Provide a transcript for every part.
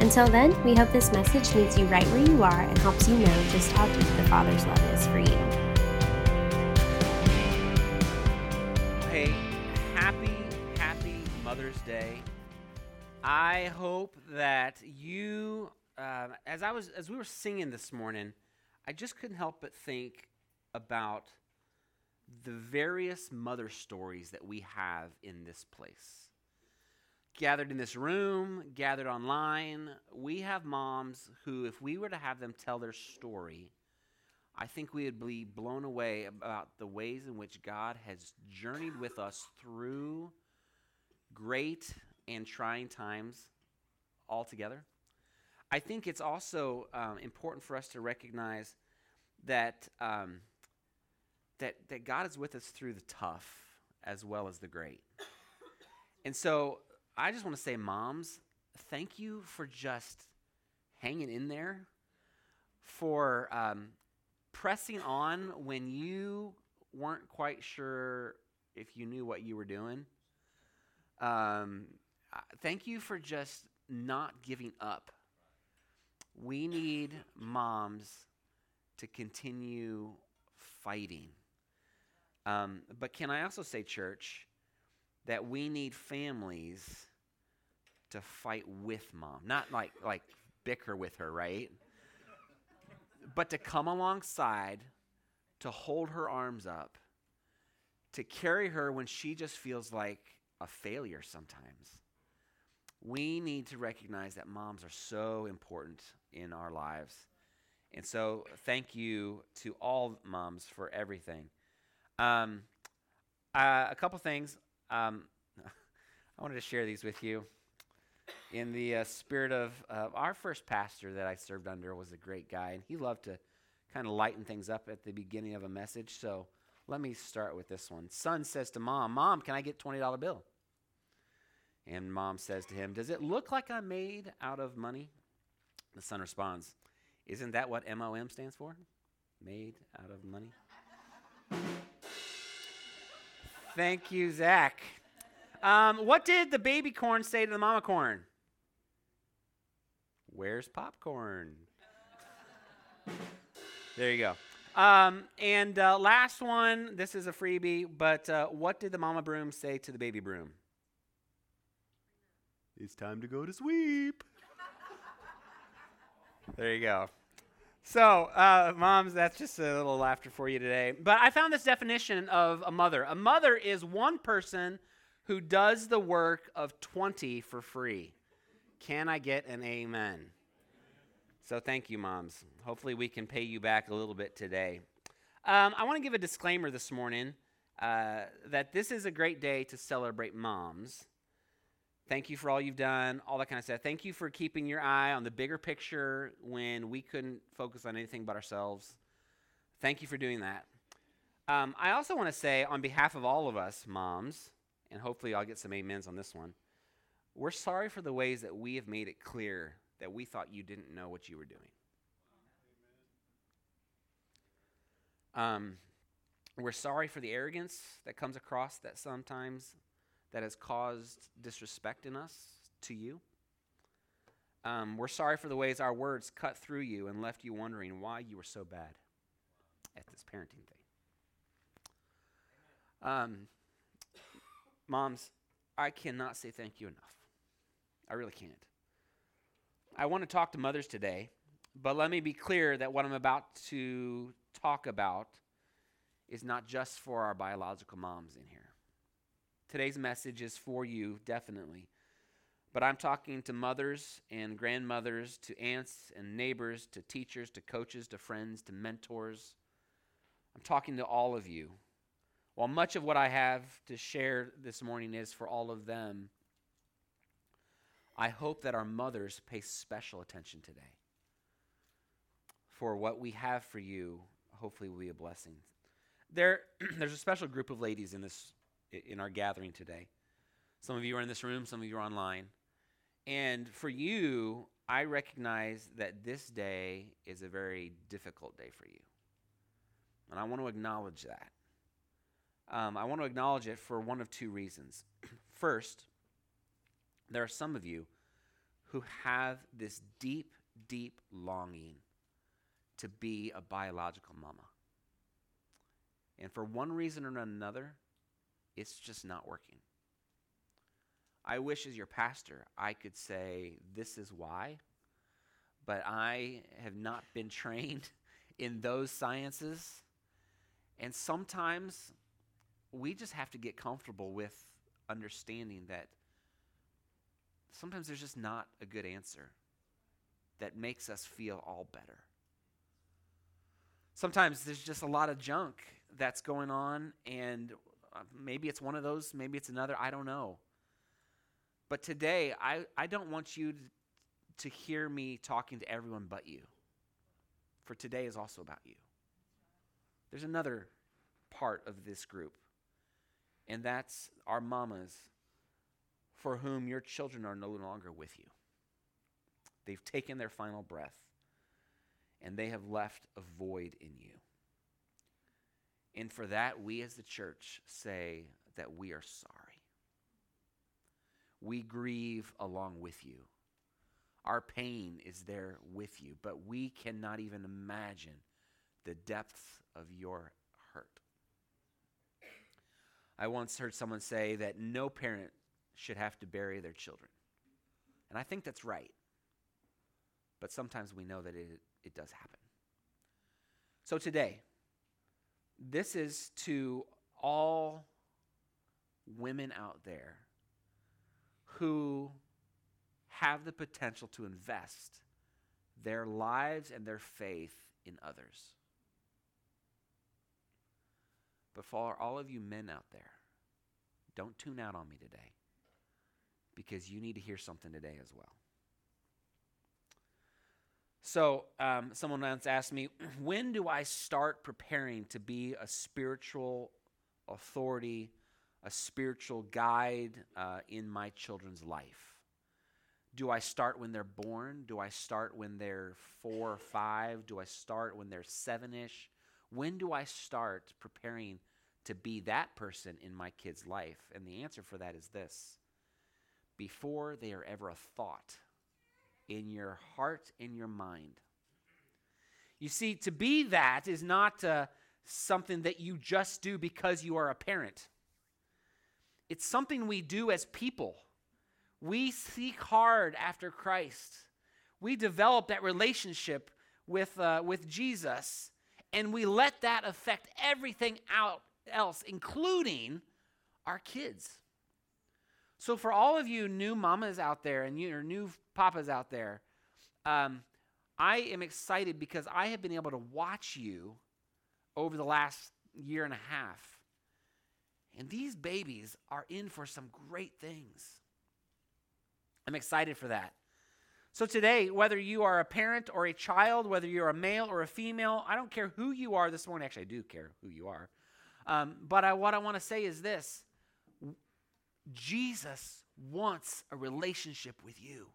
Until then, we hope this message meets you right where you are and helps you know just how deep the Father's love is for you. Hey, happy, happy Mother's Day. I hope that you, uh, as I was, as we were singing this morning, I just couldn't help but think about the various mother stories that we have in this place. Gathered in this room, gathered online, we have moms who, if we were to have them tell their story, I think we would be blown away about the ways in which God has journeyed with us through great and trying times altogether. I think it's also um, important for us to recognize that, um, that, that God is with us through the tough as well as the great. And so I just want to say, moms, thank you for just hanging in there, for um, pressing on when you weren't quite sure if you knew what you were doing. Um, thank you for just not giving up. We need moms to continue fighting. Um, but can I also say, church, that we need families to fight with mom, not like like bicker with her, right? but to come alongside, to hold her arms up, to carry her when she just feels like a failure sometimes we need to recognize that moms are so important in our lives. And so, thank you to all moms for everything. Um, uh, a couple things. Um, I wanted to share these with you. In the uh, spirit of uh, our first pastor that I served under was a great guy, and he loved to kind of lighten things up at the beginning of a message. So let me start with this one. Son says to mom, Mom, can I get $20 bill? And mom says to him, Does it look like I'm made out of money? The son responds, Isn't that what MOM stands for? Made out of money? Thank you, Zach. Um, what did the baby corn say to the mama corn? Where's popcorn? there you go. Um, and uh, last one, this is a freebie, but uh, what did the mama broom say to the baby broom? It's time to go to sweep. there you go. So, uh, moms, that's just a little laughter for you today. But I found this definition of a mother. A mother is one person who does the work of 20 for free. Can I get an amen? So, thank you, moms. Hopefully, we can pay you back a little bit today. Um, I want to give a disclaimer this morning uh, that this is a great day to celebrate moms. Thank you for all you've done, all that kind of stuff. Thank you for keeping your eye on the bigger picture when we couldn't focus on anything but ourselves. Thank you for doing that. Um, I also want to say, on behalf of all of us, moms, and hopefully I'll get some amens on this one, we're sorry for the ways that we have made it clear that we thought you didn't know what you were doing. Um, we're sorry for the arrogance that comes across that sometimes that has caused disrespect in us to you. Um, we're sorry for the ways our words cut through you and left you wondering why you were so bad at this parenting thing. Um, moms, I cannot say thank you enough. I really can't. I want to talk to mothers today, but let me be clear that what I'm about to talk about is not just for our biological moms in here. Today's message is for you, definitely. But I'm talking to mothers and grandmothers, to aunts and neighbors, to teachers, to coaches, to friends, to mentors. I'm talking to all of you. While much of what I have to share this morning is for all of them, I hope that our mothers pay special attention today. For what we have for you hopefully will be a blessing. There, there's a special group of ladies in this in our gathering today. Some of you are in this room, some of you are online. And for you, I recognize that this day is a very difficult day for you. And I want to acknowledge that. Um, I want to acknowledge it for one of two reasons. First, there are some of you who have this deep, deep longing to be a biological mama. And for one reason or another, it's just not working. I wish, as your pastor, I could say, This is why, but I have not been trained in those sciences. And sometimes we just have to get comfortable with understanding that sometimes there's just not a good answer that makes us feel all better. Sometimes there's just a lot of junk that's going on, and Uh, maybe it's one of those, maybe it's another, I don't know. But today, I, I don't want you to, to hear me talking to everyone but you. For today is also about you. There's another part of this group, and that's our mamas for whom your children are no longer with you. They've taken their final breath, and they have left a void in you. And for that, we as the church say that we are sorry. We grieve along with you. Our pain is there with you, but we cannot even imagine the depth of your hurt. I once heard someone say that no parent should have to bury their children. And I think that's right. But sometimes we know that it, it does happen. So today, this is to all women out there who have the potential to invest their lives and their faith in others. But for all of you men out there, don't tune out on me today because you need to hear something today as well. So, um, someone once asked me, when do I start preparing to be a spiritual authority, a spiritual guide uh, in my children's life? Do I start when they're born? Do I start when they're four or five? Do I start when they're seven ish? When do I start preparing to be that person in my kid's life? And the answer for that is this before they are ever a thought in your heart, in your mind. You see, to be that is not uh, something that you just do because you are a parent. It's something we do as people. We seek hard after Christ. We develop that relationship with, uh, with Jesus, and we let that affect everything out else, including our kids. So, for all of you new mamas out there and you new papas out there, um, I am excited because I have been able to watch you over the last year and a half. And these babies are in for some great things. I'm excited for that. So, today, whether you are a parent or a child, whether you're a male or a female, I don't care who you are this morning. Actually, I do care who you are. Um, but I, what I want to say is this Jesus wants a relationship with you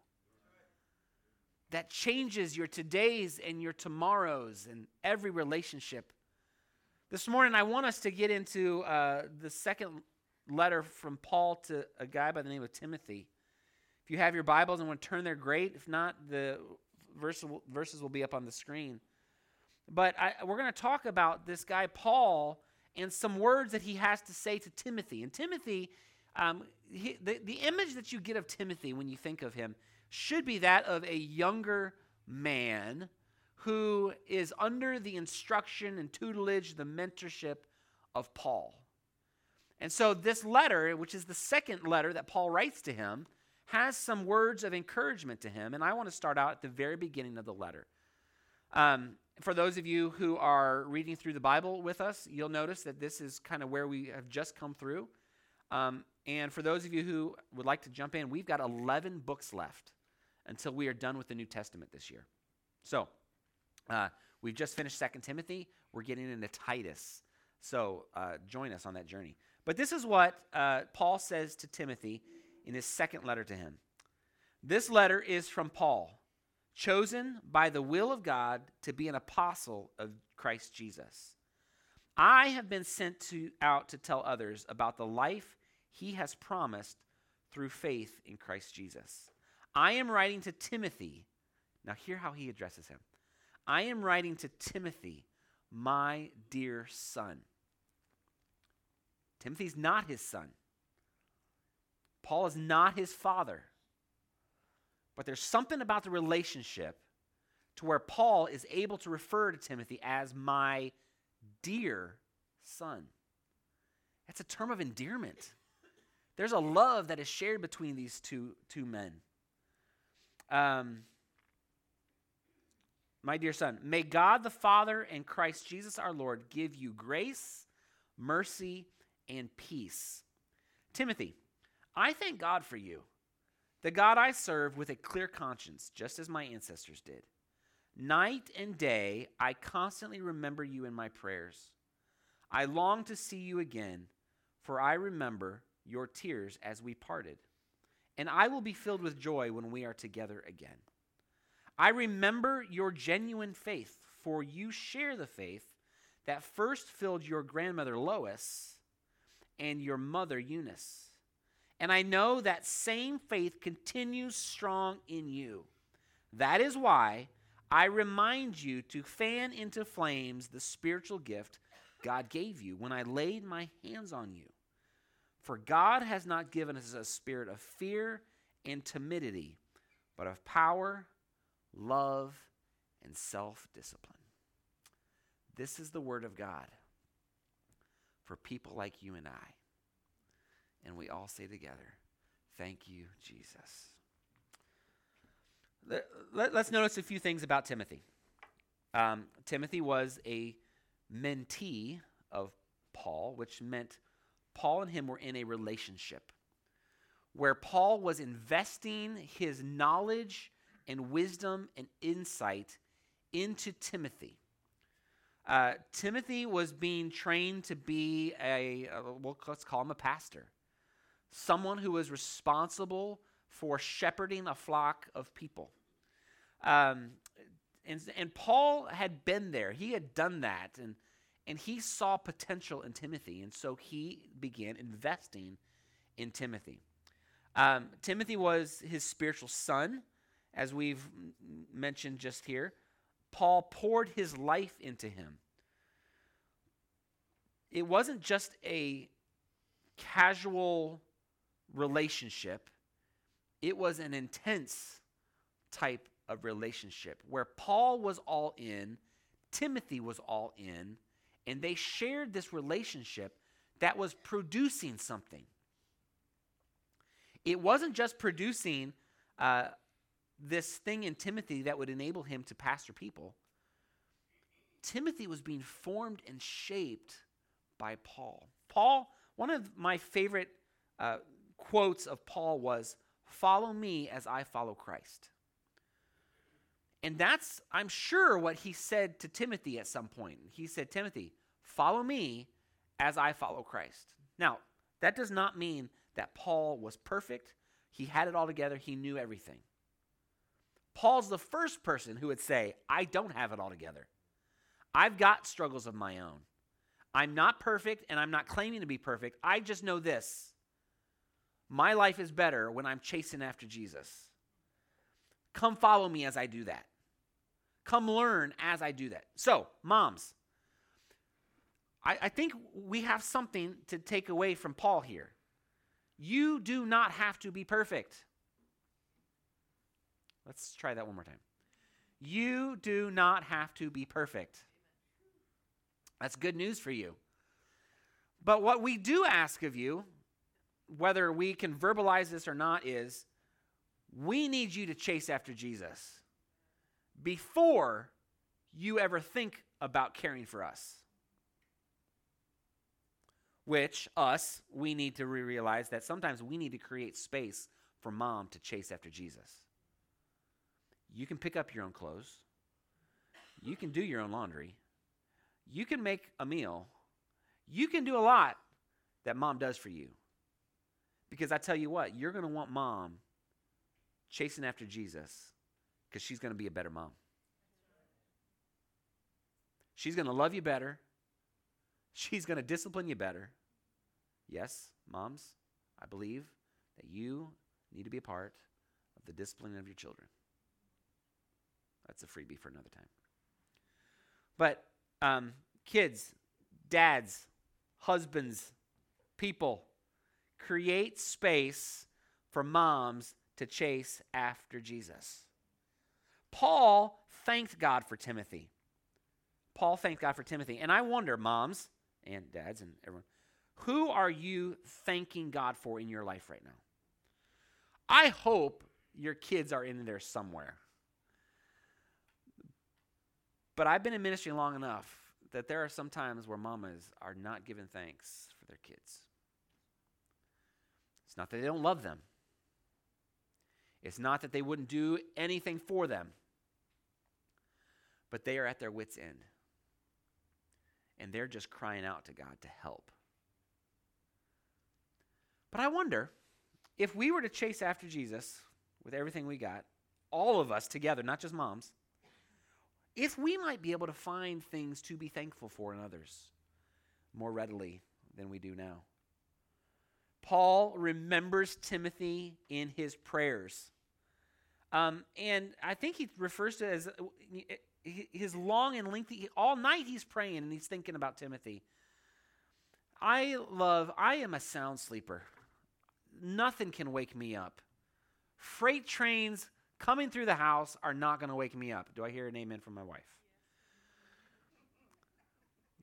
that changes your todays and your tomorrows and every relationship. This morning, I want us to get into uh, the second letter from Paul to a guy by the name of Timothy. If you have your Bibles and want to turn there, great. If not, the verse, verses will be up on the screen. But I, we're going to talk about this guy, Paul, and some words that he has to say to Timothy. And Timothy um, he, the, the image that you get of Timothy when you think of him should be that of a younger man who is under the instruction and tutelage, the mentorship of Paul. And so, this letter, which is the second letter that Paul writes to him, has some words of encouragement to him. And I want to start out at the very beginning of the letter. Um, for those of you who are reading through the Bible with us, you'll notice that this is kind of where we have just come through. Um, and for those of you who would like to jump in, we've got 11 books left until we are done with the New Testament this year. So, uh, We've just finished Second Timothy. We're getting into Titus. So uh, join us on that journey. But this is what uh, Paul says to Timothy in his second letter to him. This letter is from Paul, chosen by the will of God to be an apostle of Christ Jesus. I have been sent to, out to tell others about the life he has promised through faith in Christ Jesus. I am writing to Timothy. Now, hear how he addresses him. I am writing to Timothy, my dear son. Timothy's not his son. Paul is not his father. But there's something about the relationship to where Paul is able to refer to Timothy as my dear son. That's a term of endearment. There's a love that is shared between these two, two men. Um, my dear son, may God the Father and Christ Jesus our Lord give you grace, mercy, and peace. Timothy, I thank God for you, the God I serve with a clear conscience, just as my ancestors did. Night and day, I constantly remember you in my prayers. I long to see you again, for I remember your tears as we parted. And I will be filled with joy when we are together again. I remember your genuine faith, for you share the faith that first filled your grandmother Lois and your mother Eunice. And I know that same faith continues strong in you. That is why I remind you to fan into flames the spiritual gift God gave you when I laid my hands on you. For God has not given us a spirit of fear and timidity, but of power, love, and self discipline. This is the Word of God for people like you and I. And we all say together, Thank you, Jesus. Let, us notice a few things about Timothy. Um, Timothy was a mentee of Paul, which meant Paul and him were in a relationship where Paul was investing his knowledge and wisdom and insight into Timothy. Uh, Timothy was being trained to be a, a, well, let's call him a pastor, someone who was responsible for shepherding a flock of people. Um, and, and Paul had been there, he had done that, and, and he saw potential in Timothy, and so he began investing in Timothy. Um, Timothy was his spiritual son, as we've mentioned just here. Paul poured his life into him. It wasn't just a casual relationship, it was an intense type of relationship where Paul was all in, Timothy was all in, and they shared this relationship that was producing something. It wasn't just producing uh, this thing in Timothy that would enable him to pastor people. Timothy was being formed and shaped by Paul. Paul, one of my favorite uh, quotes of Paul was, Follow me as I follow Christ. And that's, I'm sure, what he said to Timothy at some point. He said, Timothy, follow me as I follow Christ. Now, that does not mean that Paul was perfect. He had it all together, he knew everything. Paul's the first person who would say, I don't have it all together. I've got struggles of my own. I'm not perfect and I'm not claiming to be perfect. I just know this my life is better when I'm chasing after Jesus. Come follow me as I do that. Come learn as I do that. So, moms, I, I think we have something to take away from Paul here. You do not have to be perfect. Let's try that one more time. You do not have to be perfect. That's good news for you. But what we do ask of you, whether we can verbalize this or not, is we need you to chase after Jesus before you ever think about caring for us which us, we need to realize that sometimes we need to create space for mom to chase after Jesus. You can pick up your own clothes. You can do your own laundry. You can make a meal. You can do a lot that mom does for you. Because I tell you what, you're going to want mom chasing after Jesus because she's going to be a better mom. She's going to love you better. She's going to discipline you better. Yes, moms, I believe that you need to be a part of the discipline of your children. That's a freebie for another time. But um, kids, dads, husbands, people, create space for moms to chase after Jesus. Paul thanked God for Timothy. Paul thanked God for Timothy. And I wonder, moms and dads and everyone, who are you thanking God for in your life right now? I hope your kids are in there somewhere. But I've been in ministry long enough that there are some times where mamas are not giving thanks for their kids. It's not that they don't love them, it's not that they wouldn't do anything for them, but they are at their wits' end. And they're just crying out to God to help. But I wonder if we were to chase after Jesus with everything we got, all of us together, not just moms, if we might be able to find things to be thankful for in others more readily than we do now. Paul remembers Timothy in his prayers. Um, and I think he refers to as uh, his long and lengthy, all night he's praying and he's thinking about Timothy. I love, I am a sound sleeper. Nothing can wake me up. Freight trains coming through the house are not going to wake me up. Do I hear an amen from my wife?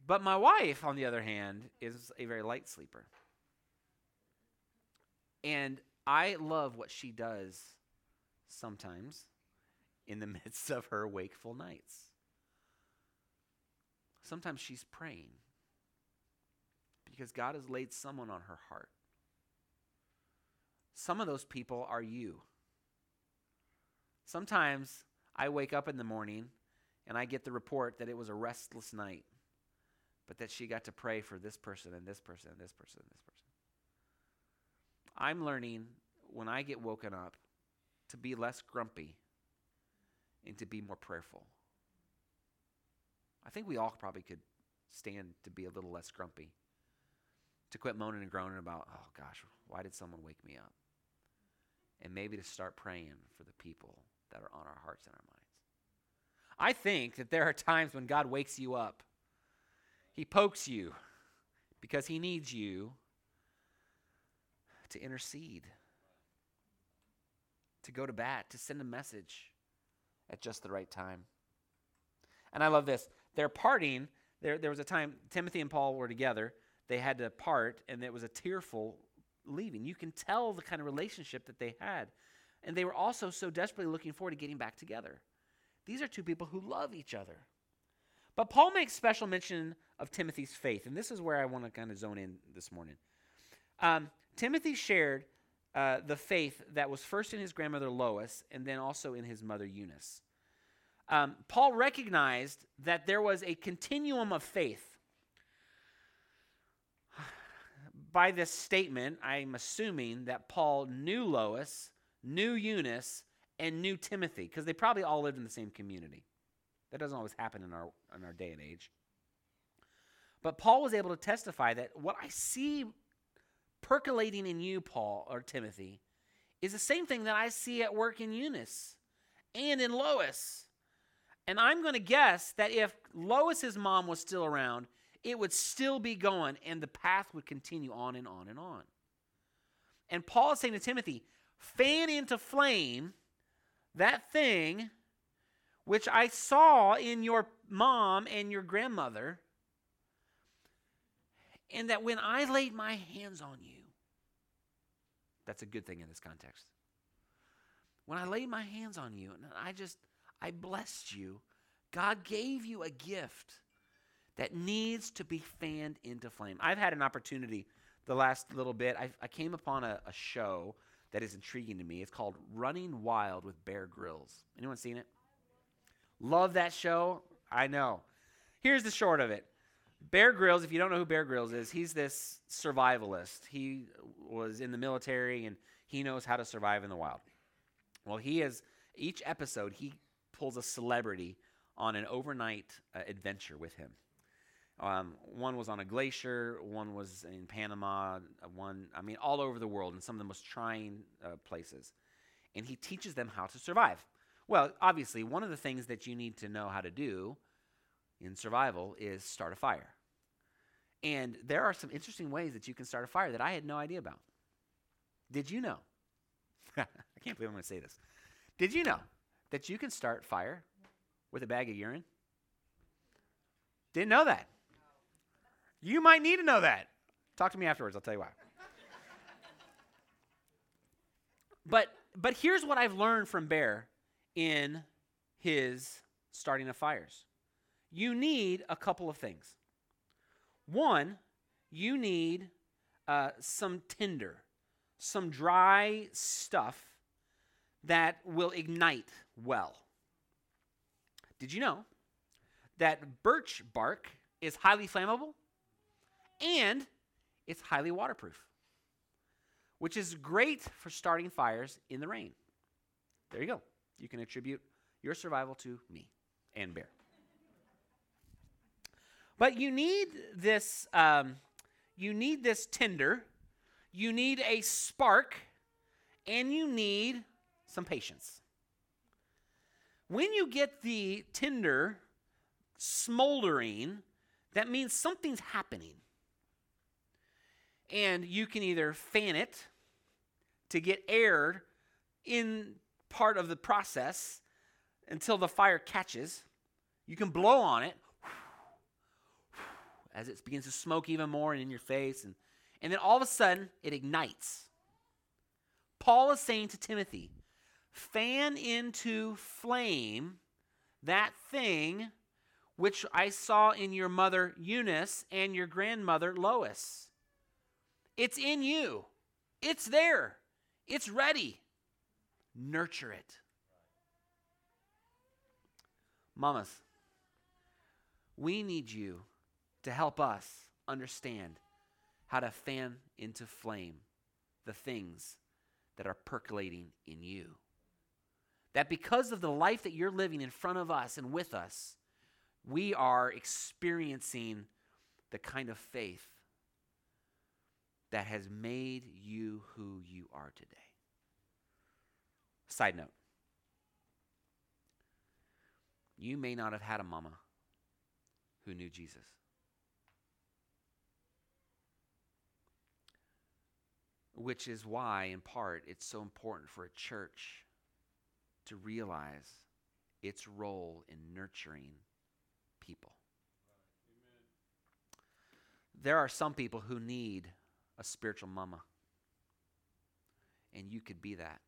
But my wife, on the other hand, is a very light sleeper. And I love what she does sometimes in the midst of her wakeful nights. Sometimes she's praying because God has laid someone on her heart. Some of those people are you. Sometimes I wake up in the morning and I get the report that it was a restless night, but that she got to pray for this person and this person and this person and this person. I'm learning when I get woken up to be less grumpy and to be more prayerful. I think we all probably could stand to be a little less grumpy, to quit moaning and groaning about, oh gosh, why did someone wake me up? And maybe to start praying for the people that are on our hearts and our minds. I think that there are times when God wakes you up. He pokes you because he needs you to intercede, to go to bat, to send a message at just the right time. And I love this. They're parting. There, there was a time Timothy and Paul were together. They had to part, and it was a tearful leaving. You can tell the kind of relationship that they had. And they were also so desperately looking forward to getting back together. These are two people who love each other. But Paul makes special mention of Timothy's faith, and this is where I want to kind of zone in this morning. Um, Timothy shared uh, the faith that was first in his grandmother Lois and then also in his mother Eunice. Um, Paul recognized that there was a continuum of faith. By this statement, I'm assuming that Paul knew Lois knew Eunice, and knew Timothy, because they probably all lived in the same community. That doesn't always happen in our, in our day and age. But Paul was able to testify that what I see percolating in you, Paul or Timothy, is the same thing that I see at work in Eunice and in Lois. And I'm going to guess that if Lois's mom was still around, it would still be going and the path would continue on and on and on. And Paul is saying to Timothy, fan into flame that thing which I saw in your mom and your grandmother, and that when I laid my hands on you, that's a good thing in this context. When I laid my hands on you and I just, I blessed you, God gave you a gift that needs to be fanned into flame. I've had an opportunity the last little bit. I, I came upon a, a show that is intriguing to me. It's called Running Wild with Bear Grylls. Anyone seen it? Love that show. I know. Here's the short of it. Bear Grylls, if you don't know who Bear Grylls is, he's this survivalist. He was in the military and he knows how to survive in the wild. Well, he is, each episode, he pulls a celebrity on an overnight uh, adventure with him. Um, one was on a glacier, one was in Panama, uh, one, I mean, all over the world in some of the most trying uh, places. And he teaches them how to survive. Well, obviously, one of the things that you need to know how to do in survival is start a fire. And there are some interesting ways that you can start a fire that I had no idea about. Did you know? I can't believe I'm going to say this. Did you know that you can start fire with a bag of urine? Didn't know that. You might need to know that. Talk to me afterwards, I'll tell you why. but but here's what I've learned from Bear in his starting of fires. You need a couple of things. One, you need uh, some tinder, some dry stuff that will ignite well. Did you know that birch bark is highly flammable and it's highly waterproof, which is great for starting fires in the rain? There you go. You can attribute your survival to me and Bear. But you need this, um, you need this tinder, you need a spark, and you need some patience. When you get the tinder smoldering, that means something's happening. And you can either fan it to get air in part of the process until the fire catches. You can blow on it as it begins to smoke even more and in your face. And, and then all of a sudden, it ignites. Paul is saying to Timothy, fan into flame that thing which I saw in your mother Eunice and your grandmother Lois. It's in you, it's there, it's ready. Nurture it. Mamas, we need you to help us understand how to fan into flame the things that are percolating in you. That because of the life that you're living in front of us and with us, we are experiencing the kind of faith that has made you who you are today. Side note you may not have had a mama who knew Jesus. Which is why, in part, it's so important for a church to realize its role in nurturing people. There are some people who need a spiritual mama, and you could be that.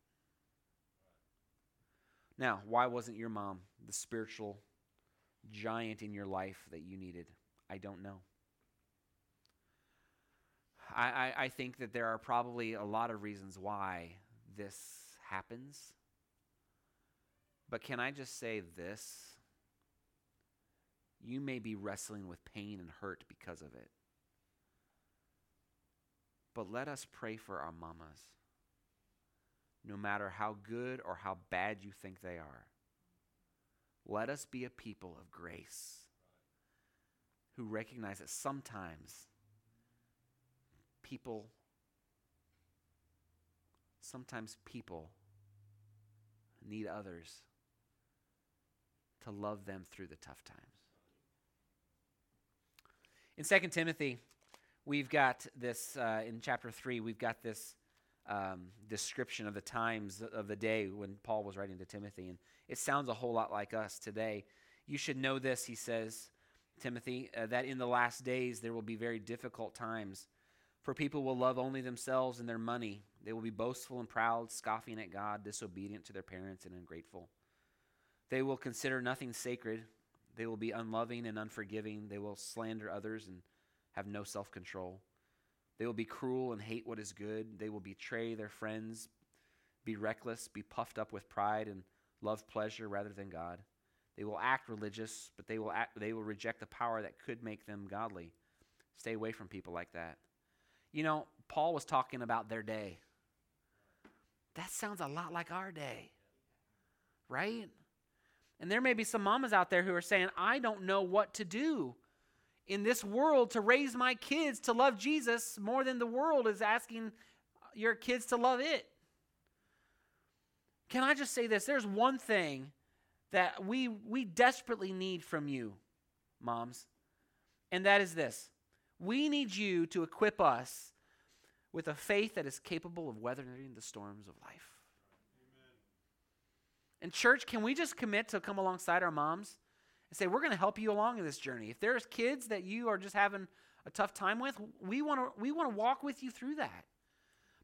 Now, why wasn't your mom the spiritual giant in your life that you needed? I don't know. I, I, I think that there are probably a lot of reasons why this happens. But can I just say this? You may be wrestling with pain and hurt because of it. But let us pray for our mamas, no matter how good or how bad you think they are. Let us be a people of grace who recognize that sometimes people sometimes people need others to love them through the tough times. In 2 Timothy, we've got this, uh, in chapter 3, we've got this um, description of the times of the day when Paul was writing to Timothy. And it sounds a whole lot like us today. You should know this, he says, Timothy, uh, that in the last days there will be very difficult times for people will love only themselves and their money. They will be boastful and proud, scoffing at God, disobedient to their parents, and ungrateful. They will consider nothing sacred. They will be unloving and unforgiving. They will slander others and have no self control. They will be cruel and hate what is good. They will betray their friends, be reckless, be puffed up with pride, and love pleasure rather than God. They will act religious, but they will, act, they will reject the power that could make them godly. Stay away from people like that. You know, Paul was talking about their day. That sounds a lot like our day, right? And there may be some mamas out there who are saying, I don't know what to do in this world to raise my kids to love Jesus more than the world is asking your kids to love it. Can I just say this? There's one thing that we, we desperately need from you, moms, and that is this we need you to equip us with a faith that is capable of weathering the storms of life. And, church, can we just commit to come alongside our moms and say, we're going to help you along in this journey? If there's kids that you are just having a tough time with, we want to we want to walk with you through that.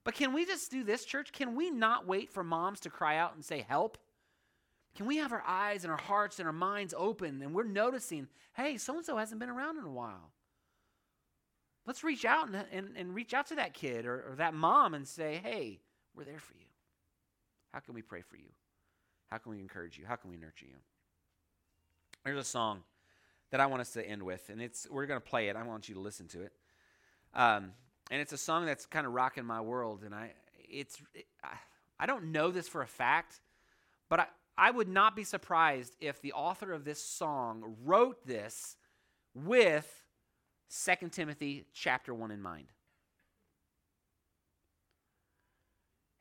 But can we just do this, church? Can we not wait for moms to cry out and say, help? Can we have our eyes and our hearts and our minds open and we're noticing, hey, so and so hasn't been around in a while? Let's reach out and, and, and reach out to that kid or, or that mom and say, hey, we're there for you. How can we pray for you? How can we encourage you? How can we nurture you? There's a song that I want us to end with, and it's we're going to play it. I want you to listen to it. Um, and it's a song that's kind of rocking my world. And I, it's, it, I, I don't know this for a fact, but I, I would not be surprised if the author of this song wrote this with 2 Timothy chapter 1 in mind.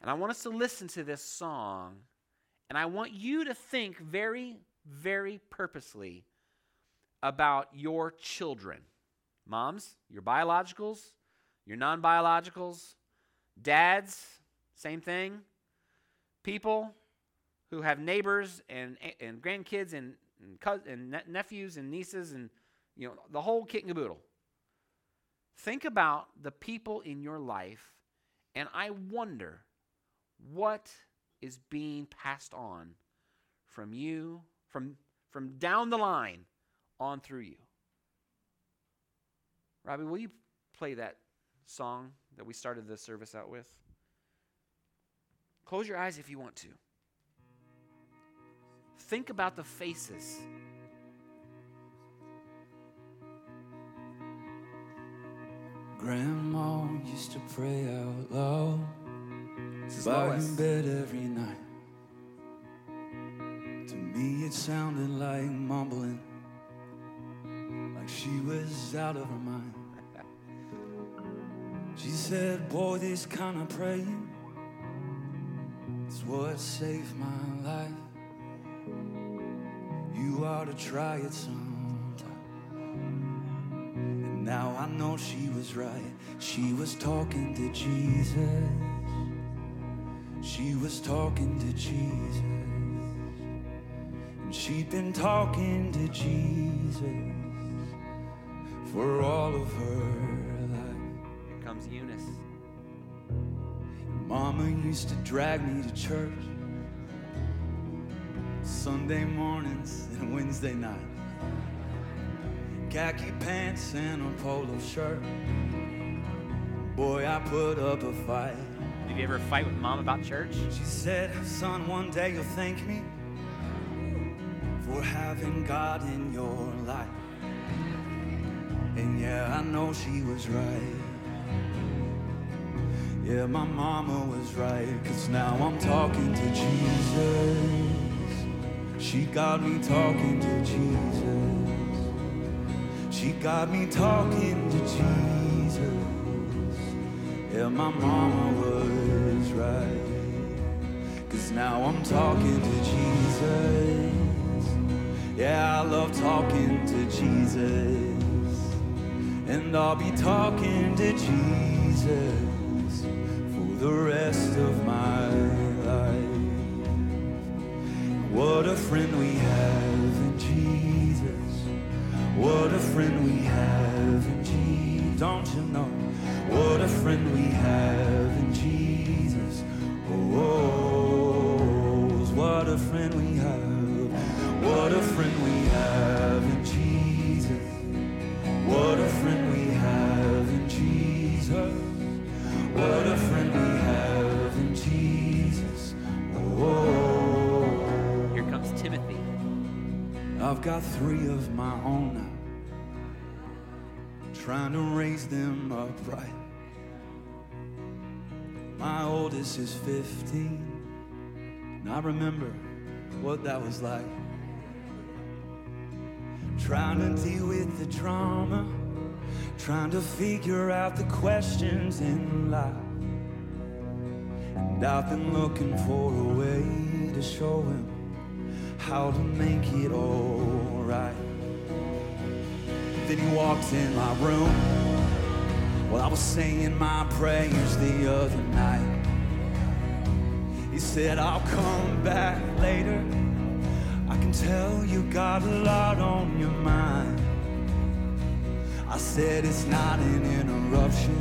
And I want us to listen to this song, and I want you to think very, very purposely about your children. Moms, your biologicals, your non biologicals, dads, same thing. People who have neighbors and, and grandkids and, and, and nephews and nieces and you know the whole kit and caboodle. Think about the people in your life, and I wonder what is being passed on from you, from, from down the line on through you. Robbie, will you play that song that we started the service out with? Close your eyes if you want to. Think about the faces Grandma used to pray out loud by in bed every night. To me, it sounded like mumbling, like she was out of her mind. She said, Boy, this kind of praying is what saved my life. You ought to try it some. Now I know she was right. She was talking to Jesus. She was talking to Jesus. And she'd been talking to Jesus for all of her life. Here comes Eunice. Mama used to drag me to church Sunday mornings and Wednesday nights khaki pants and a polo shirt. Boy, I put up a fight. Did you ever fight with mom about church? She said, Son, one day you'll thank me for having God in your life. And yeah, I know she was right. Yeah, my mama was right, cause now I'm talking to Jesus. She got me talking to Jesus. She got me talking to Jesus. Yeah, my mama was right. Cause now I'm talking to Jesus. Yeah, I love talking to Jesus. And I'll be talking to Jesus for the rest of my life. What a friend we have in Jesus. What a friend we have in Jesus. Don't you know? What a friend we have got three of my own now. Trying to raise them upright. My oldest is 15. And I remember what that was like. Trying to deal with the drama. Trying to figure out the questions in life. And I've been looking for a way to show him how to make it alright. Then he walked in my room while I was saying my prayers the other night. He said, I'll come back later. I can tell you got a lot on your mind. I said, It's not an interruption.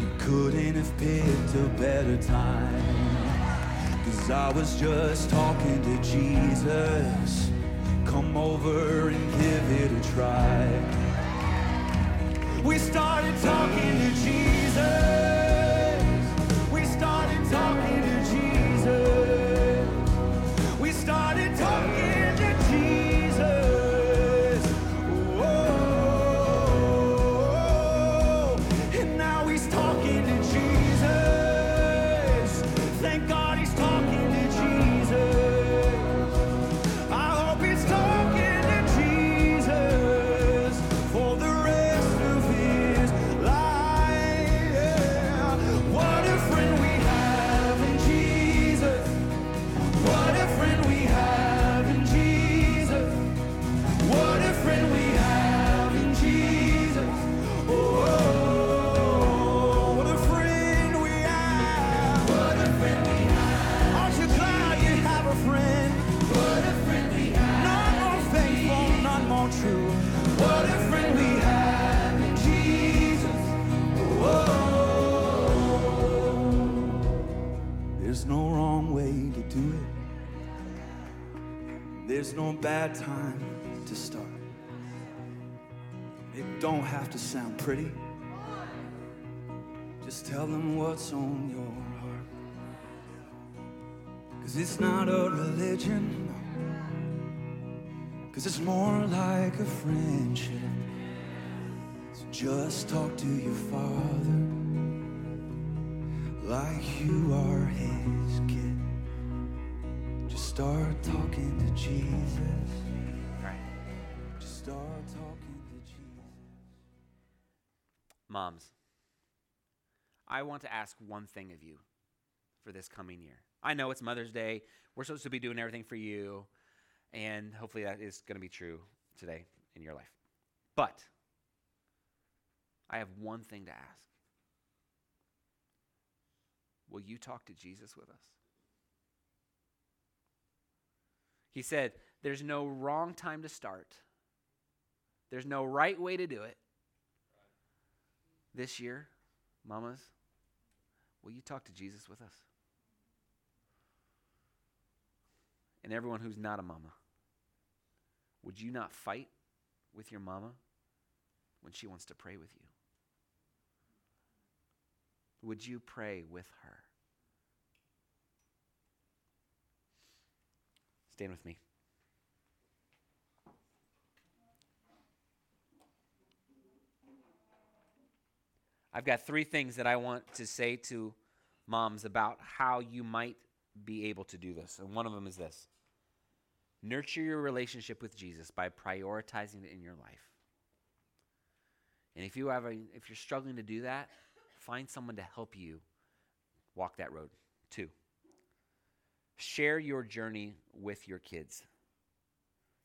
You couldn't have picked a better time. Cause I was just talking to Jesus. Come over and give it a try. We started talking to Jesus. No bad time to start. It don't have to sound pretty. Just tell them what's on your heart. Cause it's not a religion. Cause it's more like a friendship. So just talk to your father like you are his kid. Start talking to Jesus. Right. Just start talking to Jesus. Moms, I want to ask one thing of you for this coming year. I know it's Mother's Day. We're supposed to be doing everything for you, and hopefully that is going to be true today in your life. But I have one thing to ask. Will you talk to Jesus with us? He said, There's no wrong time to start, there's no right way to do it. This year, mamas, will you talk to Jesus with us? And everyone who's not a mama, would you not fight with your mama when she wants to pray with you? Would you pray with her? Stand with me. I've got three things that I want to say to moms about how you might be able to do this. And one of them is this nurture your relationship with Jesus by prioritizing it in your life. And if you have a, if you're struggling to do that, find someone to help you walk that road. Two, share your journey with your kids.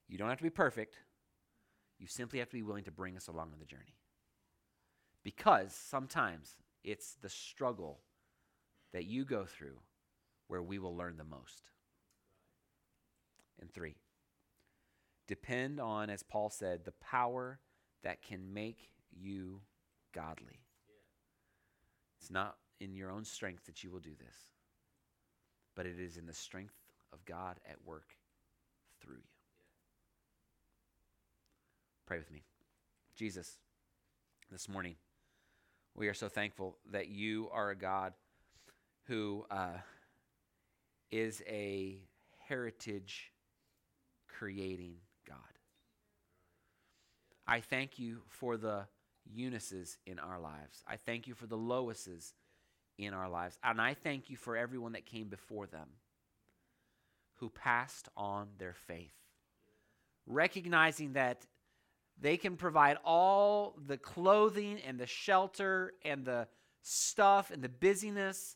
You don't have to be perfect. You simply have to be willing to bring us along on the journey. Because sometimes it's the struggle that you go through where we will learn the most. And three, depend on, as Paul said, the power that can make you godly. It's not in your own strength that you will do this, but it is in the strength of God at work through you. Pray with me. Jesus, this morning, we are so thankful that you are a God who uh, is a heritage creating God. I thank you for the Eunices in our lives. I thank you for the Loises in our lives. And I thank you for everyone that came before them who passed on their faith, recognizing that they can provide all the clothing and the shelter and the stuff and the busyness.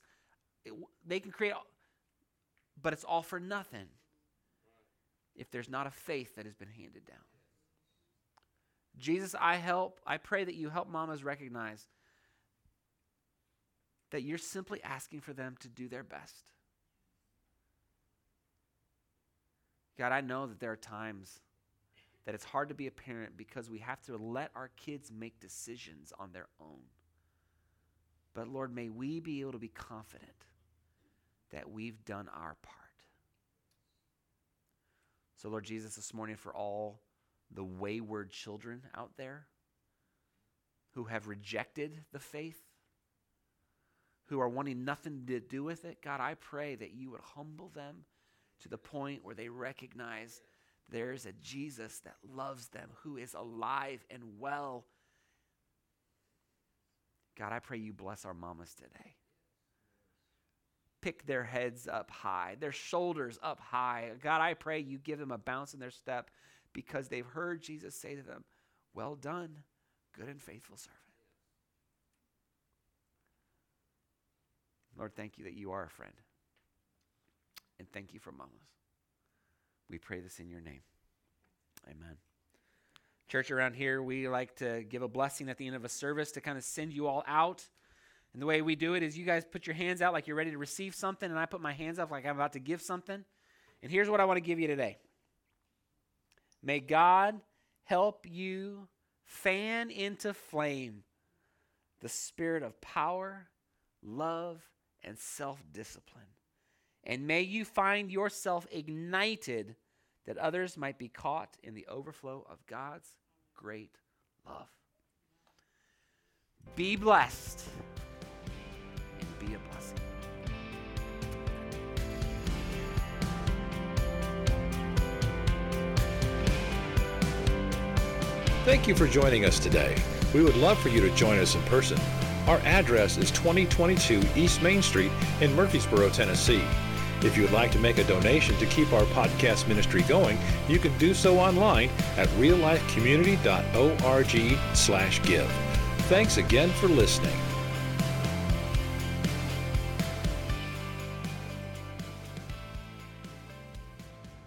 It, they can create, but it's all for nothing if there's not a faith that has been handed down. Jesus, I help, I pray that you help mamas recognize that you're simply asking for them to do their best. God, I know that there are times that it's hard to be a parent because we have to let our kids make decisions on their own. But Lord, may we be able to be confident that we've done our part. So, Lord Jesus, this morning for all the wayward children out there who have rejected the faith, who are wanting nothing to do with it, God, I pray that you would humble them to the point where they recognize there's a Jesus that loves them, who is alive and well. God, I pray you bless our mamas today. Pick their heads up high, their shoulders up high. God, I pray you give them a bounce in their step because they've heard Jesus say to them, Well done, good and faithful servant. Lord, thank you that you are a friend. And thank you for mamas. We pray this in your name. Amen. Church around here, we like to give a blessing at the end of a service to kind of send you all out. And the way we do it is you guys put your hands out like you're ready to receive something, and I put my hands up like I'm about to give something. And here's what I want to give you today. May God help you fan into flame the spirit of power, love, and self discipline. And may you find yourself ignited that others might be caught in the overflow of God's great love. Be blessed and be a blessing. Thank you for joining us today. We would love for you to join us in person. Our address is 2022 East Main Street in Murfreesboro, Tennessee. If you would like to make a donation to keep our podcast ministry going, you can do so online at reallifecommunity.org/give. Thanks again for listening.